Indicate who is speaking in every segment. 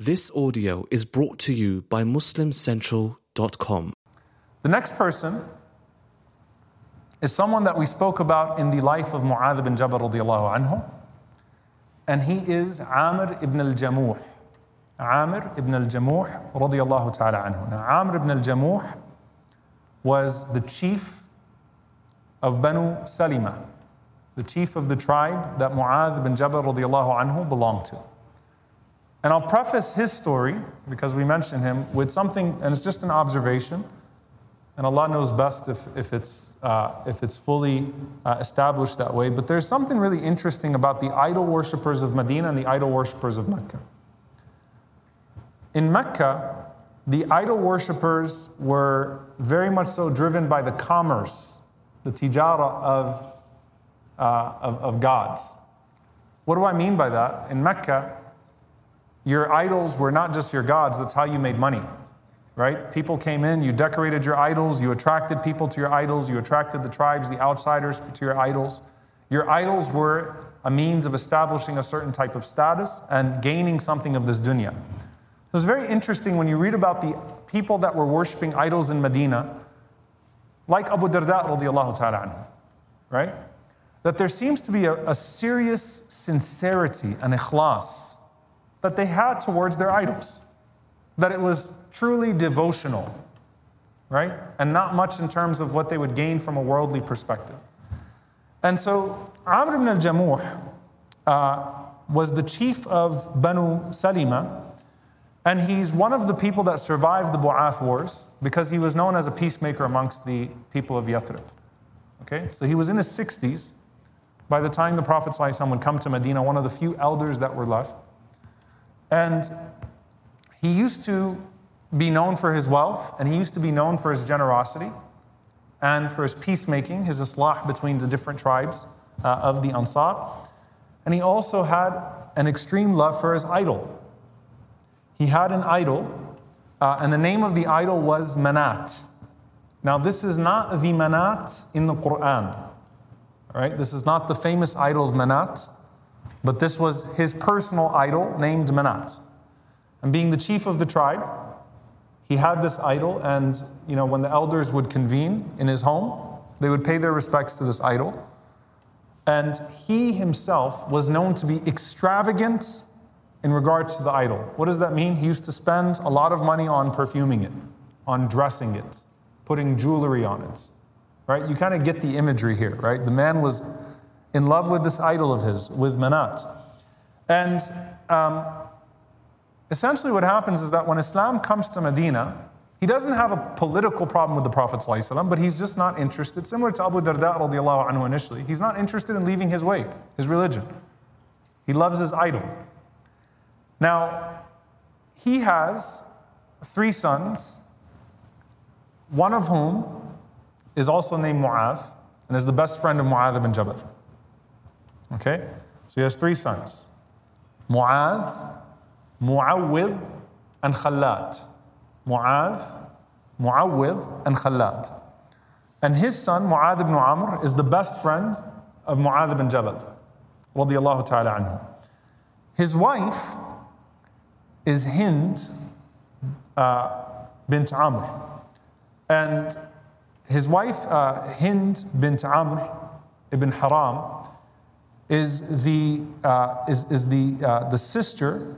Speaker 1: This audio is brought to you by MuslimCentral.com.
Speaker 2: The next person is someone that we spoke about in the life of Mu'adh bin Jabal radiallahu anhu, and he is Amr ibn al-Jamuh. Amr ibn al-Jamuh radiallahu ta'ala anhu. Now Amr ibn al-Jamuh was the chief of Banu Salima, the chief of the tribe that Mu'adh bin Jabal radiallahu anhu belonged to. And I'll preface his story, because we mentioned him, with something, and it's just an observation. And Allah knows best if, if, it's, uh, if it's fully uh, established that way. But there's something really interesting about the idol worshippers of Medina and the idol worshippers of Mecca. In Mecca, the idol worshippers were very much so driven by the commerce, the tijara of, uh, of, of gods. What do I mean by that? In Mecca, your idols were not just your gods, that's how you made money, right? People came in, you decorated your idols, you attracted people to your idols, you attracted the tribes, the outsiders to your idols. Your idols were a means of establishing a certain type of status and gaining something of this dunya. It was very interesting when you read about the people that were worshiping idols in Medina, like Abu Darda radiallahu ta'ala right? That there seems to be a, a serious sincerity and ikhlas that they had towards their idols. That it was truly devotional, right? And not much in terms of what they would gain from a worldly perspective. And so Amr ibn al Jamuh uh, was the chief of Banu Salima, and he's one of the people that survived the Bu'ath wars because he was known as a peacemaker amongst the people of Yathrib. Okay, so he was in his 60s by the time the Prophet ﷺ would come to Medina, one of the few elders that were left. And he used to be known for his wealth, and he used to be known for his generosity and for his peacemaking, his islah between the different tribes uh, of the Ansar. And he also had an extreme love for his idol. He had an idol, uh, and the name of the idol was Manat. Now, this is not the Manat in the Quran. Right, this is not the famous idol of Manat. But this was his personal idol named Manat. And being the chief of the tribe, he had this idol, and you know, when the elders would convene in his home, they would pay their respects to this idol. And he himself was known to be extravagant in regards to the idol. What does that mean? He used to spend a lot of money on perfuming it, on dressing it, putting jewelry on it. Right? You kind of get the imagery here, right? The man was in love with this idol of his, with Manat. And um, essentially, what happens is that when Islam comes to Medina, he doesn't have a political problem with the Prophet, but he's just not interested. Similar to Abu Darda anhu initially, he's not interested in leaving his way, his religion. He loves his idol. Now, he has three sons, one of whom is also named Mu'adh and is the best friend of Mu'adh ibn Jabal. Okay? So he has three sons Mu'adh, Mu'awwid, and Khalad. Mu'adh, Mu'awwid, and Khalad. And his son, Mu'adh ibn Amr, is the best friend of Mu'adh ibn Jabal. Radiallahu ta'ala anhu. His wife is Hind uh, bint Amr. And his wife, uh, Hind bint Amr ibn Haram, is the, uh, is, is the, uh, the sister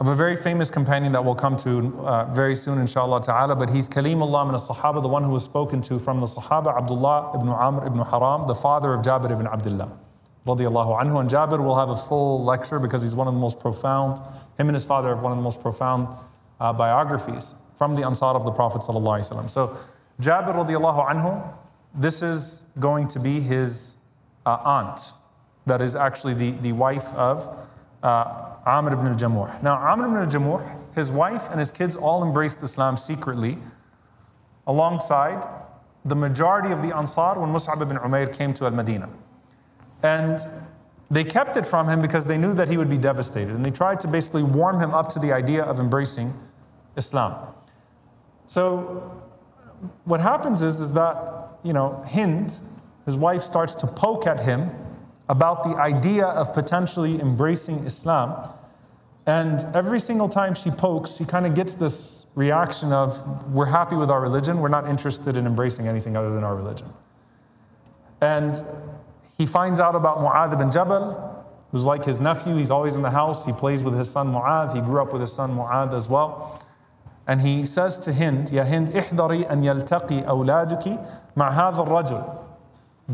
Speaker 2: of a very famous companion that we'll come to uh, very soon, inshallah ta'ala. But he's Kalimullah min al-Sahaba, the one who was spoken to from the Sahaba, Abdullah ibn Amr ibn Haram, the father of Jabir ibn Abdullah. Radiallahu anhu. And Jabir will have a full lecture because he's one of the most profound, him and his father have one of the most profound uh, biographies from the Ansar of the Prophet. So, Jabir radiallahu anhu, this is going to be his uh, aunt, that is actually the, the wife of uh, Amr ibn al-Jamuh. Now, Amr ibn al-Jamuh, his wife and his kids all embraced Islam secretly, alongside the majority of the Ansar when Mus'ab ibn Umair came to Al-Madinah. And they kept it from him because they knew that he would be devastated. And they tried to basically warm him up to the idea of embracing Islam. So what happens is, is that, you know, Hind, his wife starts to poke at him about the idea of potentially embracing Islam. And every single time she pokes, she kind of gets this reaction of, We're happy with our religion, we're not interested in embracing anything other than our religion. And he finds out about Mu'adh bin Jabal, who's like his nephew. He's always in the house. He plays with his son Mu'adh. He grew up with his son Mu'adh as well. And he says to Hind, Ya Hind, ihdari an yaltaqi awladuki ma hadha rajul.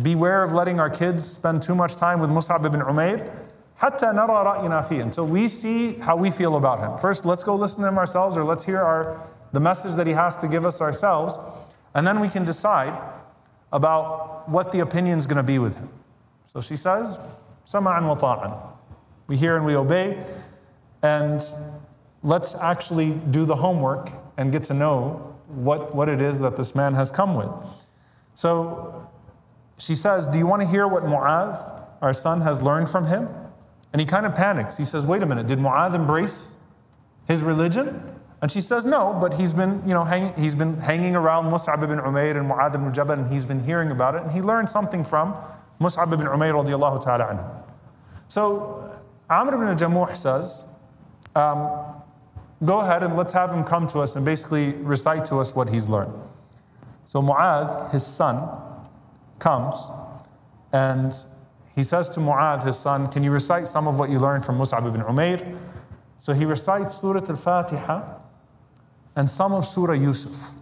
Speaker 2: Beware of letting our kids spend too much time with Mus'ab ibn Umair حتى نرى رأينا فيه until we see how we feel about him. First, let's go listen to him ourselves or let's hear our, the message that he has to give us ourselves. And then we can decide about what the opinion is going to be with him. So she says, Sama'an wa ta'an. We hear and we obey. And let's actually do the homework and get to know what, what it is that this man has come with. So she says, Do you want to hear what Mu'adh, our son, has learned from him? And he kind of panics. He says, Wait a minute, did Mu'adh embrace his religion? And she says, No, but he's been, you know, hanging, he's been hanging around Mus'ab ibn Umair and Mu'adh ibn Jabal, and he's been hearing about it, and he learned something from Mus'ab ibn Umair radiallahu ta'ala anhu. So Amr ibn Jamuh says, um, Go ahead and let's have him come to us and basically recite to us what he's learned. So Mu'adh, his son, comes and he says to Mu'adh, his son, Can you recite some of what you learned from Mus'ab ibn Umair? So he recites Surah Al Fatiha and some of Surah Yusuf,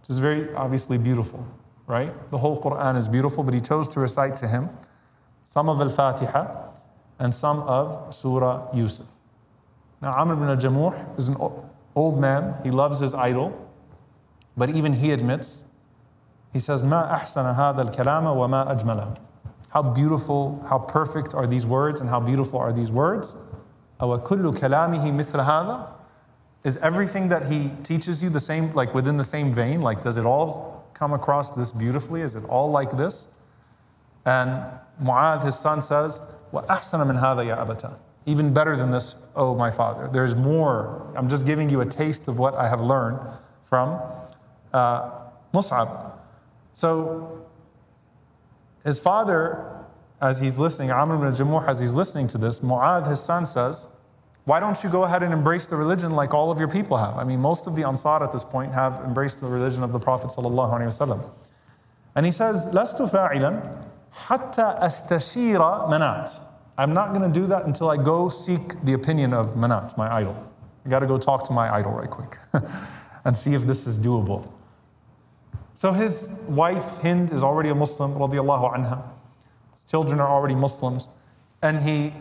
Speaker 2: which is very obviously beautiful, right? The whole Quran is beautiful, but he chose to recite to him some of Al Fatiha and some of Surah Yusuf. Now, Amr ibn Jamuh is an old man, he loves his idol, but even he admits he says, Ma ahsana hadha al-kalama wa ma ajmalahu. How beautiful, how perfect are these words and how beautiful are these words. Awa kullu kalamihi mithla hadha? Is everything that he teaches you the same, like within the same vein? Like, does it all come across this beautifully? Is it all like this? And Mu'adh, his son, says, Wa ahsana min hadha ya abata. Even better than this, oh my father. There's more. I'm just giving you a taste of what I have learned from uh, Mus'ab. So his father, as he's listening, Amr ibn Jamuh, as he's listening to this, Mu'adh, his son, says, Why don't you go ahead and embrace the religion like all of your people have? I mean, most of the Ansar at this point have embraced the religion of the Prophet. And he says, لست فاعلا حتى أستشير منات. I'm not going to do that until I go seek the opinion of Manat, my idol. I got to go talk to my idol right quick and see if this is doable. So his wife, Hind, is already a Muslim, radiallahu anha. His children are already Muslims. And he,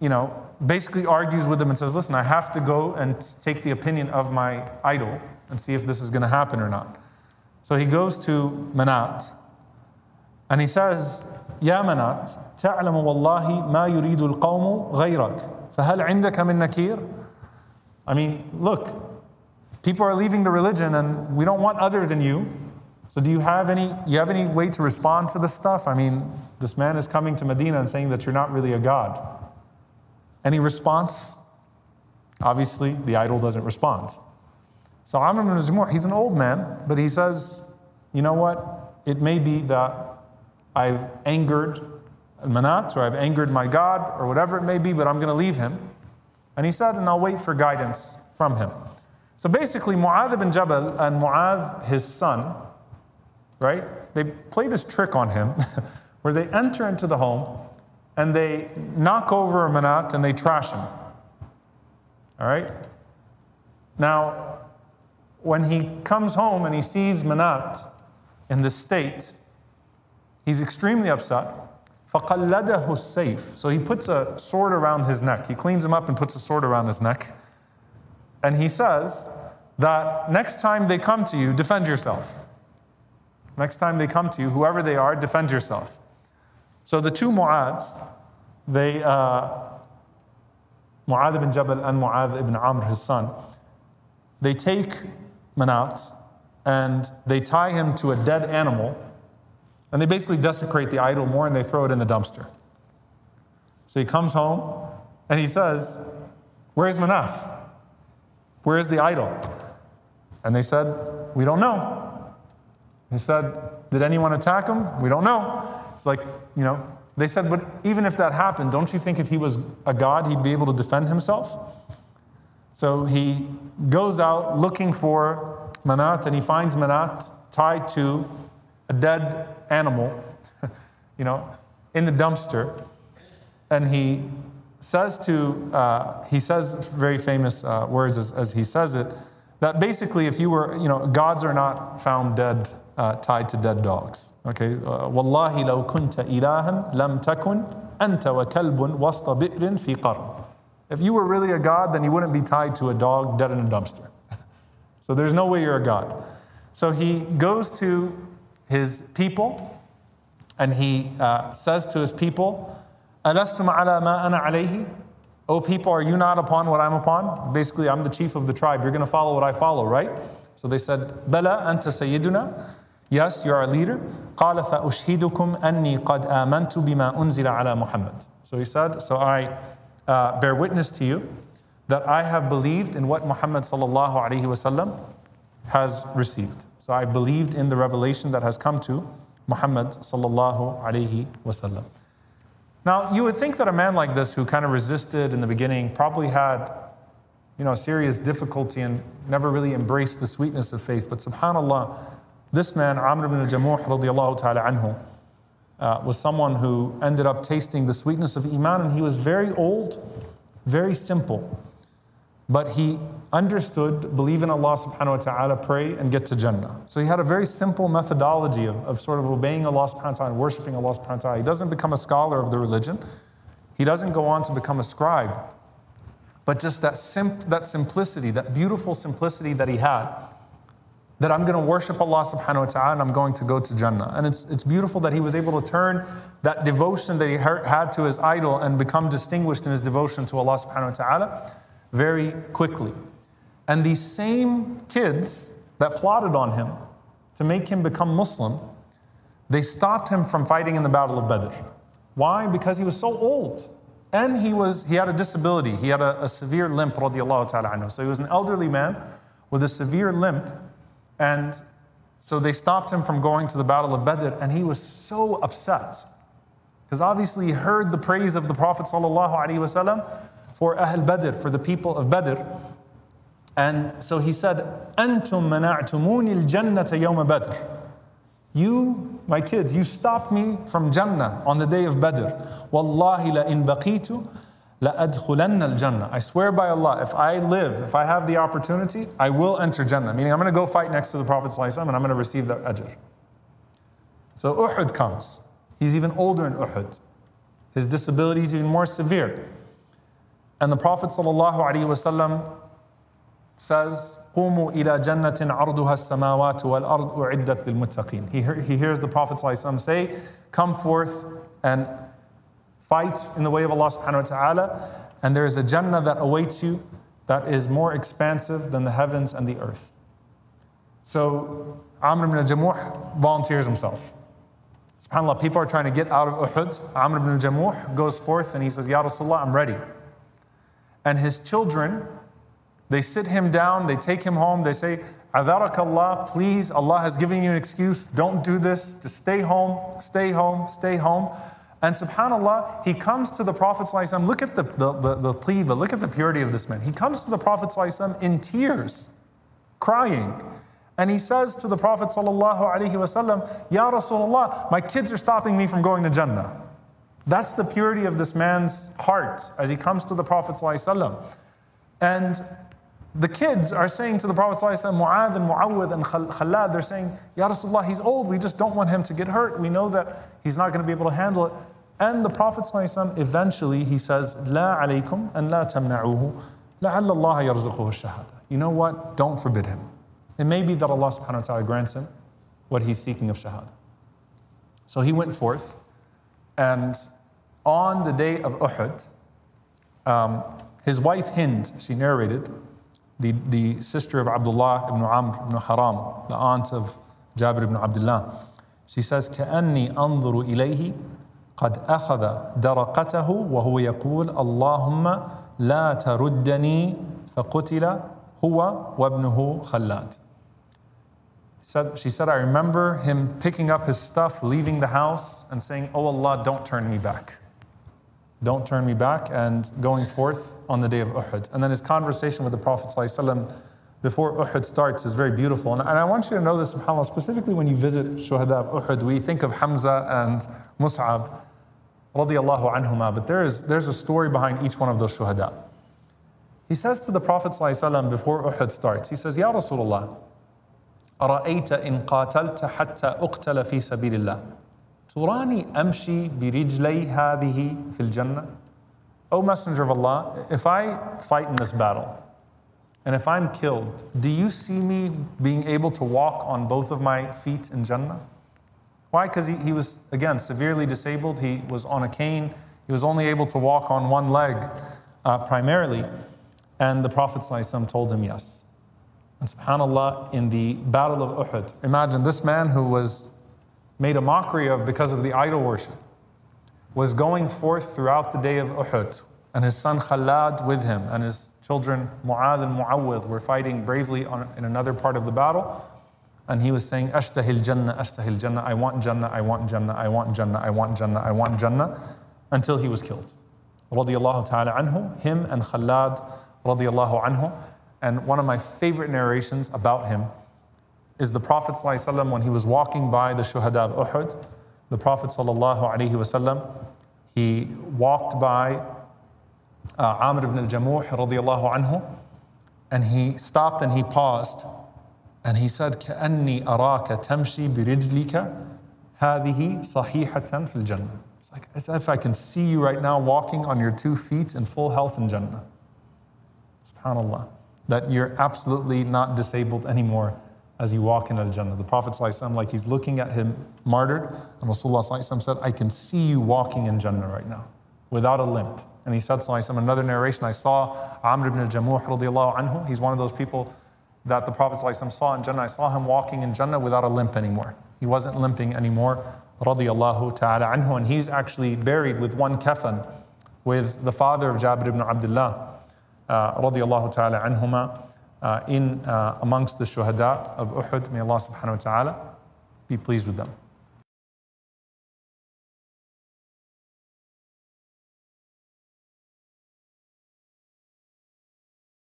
Speaker 2: you know, basically argues with them and says, Listen, I have to go and take the opinion of my idol and see if this is going to happen or not. So he goes to Manat and he says, يا منات تعلم والله ما يريد القوم غيرك فهل عندك من نكير I mean, look, people are leaving the religion and we don't want other than you. so do you have any you have any way to respond to this stuff? I mean, this man is coming to Medina and saying that you're not really a god. Any response? Obviously, the idol doesn't respond. So Amr ibn Jamuh, he's an old man, but he says, you know what? It may be that I've angered Manat or I've angered my God or whatever it may be, but I'm going to leave him. And he said, and I'll wait for guidance from him. So basically, Mu'adh ibn Jabal and Mu'adh, his son, right? They play this trick on him where they enter into the home and they knock over a manat and they trash him. All right? Now, when he comes home and he sees Manat in this state, he's extremely upset. فَقَلَّدَهُ السَّيْفِ So he puts a sword around his neck. He cleans him up and puts a sword around his neck. And he says that next time they come to you, defend yourself. Next time they come to you, whoever they are, defend yourself. So the two Mu'ads, they, uh, Mu'adh ibn Jabal and Mu'adh ibn Amr, his son, they take Manat and they tie him to a dead animal and they basically desecrate the idol more and they throw it in the dumpster. So he comes home and he says, Where's Manat? Where's the idol? And they said, We don't know. He said, Did anyone attack him? We don't know. It's like, you know, They said, But even if that happened, don't you think if he was a god, he'd be able to defend himself? So he goes out looking for Manat and he finds Manat tied to a dead animal, you know, in the dumpster. And he says to, uh, he says very famous uh, words as, as he says it, that basically if you were, you know, gods are not found dead, uh, tied to dead dogs. Okay, Wallahi law kunta ilahan lam takun anta wa kalbun wasta bi'rin fi. If you were really a god, then you wouldn't be tied to a dog dead in a dumpster. so there's no way you're a god. So he goes to his people and he uh, says to his people, Alastum ala ma ana alayhi? O people, are you not upon what I'm upon? Basically, I'm the chief of the tribe. You're going to follow what I follow, right? So they said, Bala anta sayyiduna. Yes, you're our leader. قال فأشهدكم أني قد آمنت بما أنزل على محمد. So he said, so I uh, bear witness to you that I have believed in what Muhammad sallallahu alaihi wasallam has received. So I believed in the revelation that has come to Muhammad sallallahu alaihi wasallam. Now, you would think that a man like this who kind of resisted in the beginning probably had you know, serious difficulty and never really embraced the sweetness of faith. But subhanAllah, this man, Amr ibn al-Jamuh radiallahu ta'ala anhu, uh, was someone who ended up tasting the sweetness of Iman, and he was very old, very simple. But he understood, believe in Allah subhanahu wa ta'ala, pray and get to Jannah. So he had a very simple methodology of, of sort of obeying Allah subhanahu wa ta'ala and worshiping Allah subhanahu wa ta'ala. He doesn't become a scholar of the religion. He doesn't go on to become a scribe. But just that, sim- that simplicity, that beautiful simplicity that he had, that I'm going to worship Allah subhanahu wa ta'ala and I'm going to go to Jannah. And it's, it's beautiful that he was able to turn that devotion that he had to his idol and become distinguished in his devotion to Allah subhanahu wa ta'ala very quickly. And these same kids that plotted on him to make him become Muslim, they stopped him from fighting in the Battle of Badr. Why? Because he was so old. And he, was, he had a disability. He had a, a severe limp, radiallahu ta'ala anhu. So he was an elderly man with a severe limp. And so they stopped him from going to the Battle of Badr, and he was so upset. Because obviously he heard the praise of the Prophet ﷺ for Ahl Badr, for the people of Badr. And so he said, Antum mana'tumuni al-jannata yawma Badr. You, my kids, you stopped me from Jannah on the day of Badr. Wallahi la in baqitu la adkhulanna al Jannah. I swear by Allah, if I live, if I have the opportunity, I will enter Jannah. Meaning I'm going to go fight next to the Prophet ﷺ and I'm going to receive that ajr. So Uhud comes. He's even older in Uhud. His disability is even more severe. And the Prophet ﷺ says, قُومُوا إِلَى جَنَّةٍ عَرْضُهَا السَّمَاوَاتُ وَالْأَرْضُ أُعِدَّتْ لِلْمُتَّقِينَ he, he hears the Prophet ﷺ say, Come forth and fight in the way of Allah subhanahu wa ta'ala, and there is a Jannah that awaits you that is more expansive than the heavens and the earth. So Amr ibn Jamuh volunteers himself. SubhanAllah, people are trying to get out of Uhud. Amr ibn Jamuh goes forth and he says, Ya Rasulullah, I'm ready. And his children they sit him down, they take him home, they say, Adarak Allah, please, Allah has given you an excuse, don't do this, just stay home, stay home, stay home. And subhanAllah, he comes to the Prophet ﷺ, look at the, the, the, the plea, but look at the purity of this man. He comes to the Prophet ﷺ in tears, crying. And he says to the Prophet ﷺ, Ya Rasulullah, my kids are stopping me from going to Jannah. That's the purity of this man's heart as he comes to the Prophet ﷺ. And the kids are saying to the Prophet ﷺ, Mu'adh and Mu'awwidh and Khalad, they're saying, Ya Rasulullah, he's old, we just don't want him to get hurt. We know that he's not going to be able to handle it. And the Prophet ﷺ, eventually, he says, La alaykum and la tamna'uhu, la'alla Allah yarzuquhu shahada. You know what? Don't forbid him. It may be that Allah subhanahu wa ta'ala grants him what he's seeking of shahada. So he went forth, and on the day of Uhud, um, his wife Hind, she narrated, the, the sister of Abdullah ibn Amr ibn Haram, the aunt of Jabir ibn Abdullah. She says, كأني أنظر إليه قد أخذ درقته وهو يقول اللهم لا تردني فقتل هو وابنه خلاد. said, she said, I remember him picking up his stuff, leaving the house, and saying, Oh Allah, don't turn me back. Don't turn me back, and going forth on the day of Uhud. And then his conversation with the Prophet ﷺ before Uhud starts is very beautiful. And, and I want you to know this, subhanAllah, specifically when you visit Shuhada of Uhud, we think of Hamza and Mus'ab, radiallahu anhuma, but there is, there's a story behind each one of those Shuhada. He says to the Prophet ﷺ before Uhud starts, he says, Ya Rasulullah, أرأيت إن قاتلت حتى أقتل في سبيل الله تراني أمشي برجلي هذه في الجنة O Messenger of Allah, if I fight in this battle, and if I'm killed, do you see me being able to walk on both of my feet in Jannah? Why? Because he, he was, again, severely disabled. He was on a cane. He was only able to walk on one leg uh, primarily. And the Prophet ﷺ told him yes. And subhanAllah, in the Battle of Uhud, imagine this man who was made a mockery of because of the idol worship was going forth throughout the day of Uhud, and his son Khalad with him, and his children Mu'adh and Mu'awwidh were fighting bravely on, in another part of the battle. And he was saying, Ashtahil Jannah, Ashtahil Jannah, I want Jannah, I want Jannah, I want Jannah, I want Jannah, I want Jannah, until he was killed. Radiallahu ta'ala anhu, him and Khalad, radiallahu anhu. And one of my favorite narrations about him is the Prophet ﷺ when he was walking by the Shuhada of Uhud the Prophet ﷺ, he walked by uh, Amr ibn al-Jamuh radiallahu anhu, and he stopped and he paused, and he said, كَأَنِّي أَرَاكَ تَمْشِي بِرِجْلِكَ هَذِهِ صَحِيحَةً فِي الْجَنَّةِ It's like as if I can see you right now walking on your two feet in full health in Jannah. SubhanAllah. That you're absolutely not disabled anymore as you walk into the Jannah. The Prophet ﷺ, like he's looking at him martyred, and Rasulullah ﷺ said, I can see you walking in Jannah right now without a limp. And he said, ﷺ, another narration, I saw Amr ibn al-Jamuh radiallahu anhu. He's one of those people that the Prophet ﷺ saw in Jannah. I saw him walking in Jannah without a limp anymore. He wasn't limping anymore, radiallahu ta'ala anhu. And he's actually buried with one kafan with the father of Jabir ibn Abdullah, uh, radiallahu ta'ala anhuma uh, in uh, amongst the shuhada of Uhud. May Allah subhanahu wa ta'ala be pleased with them.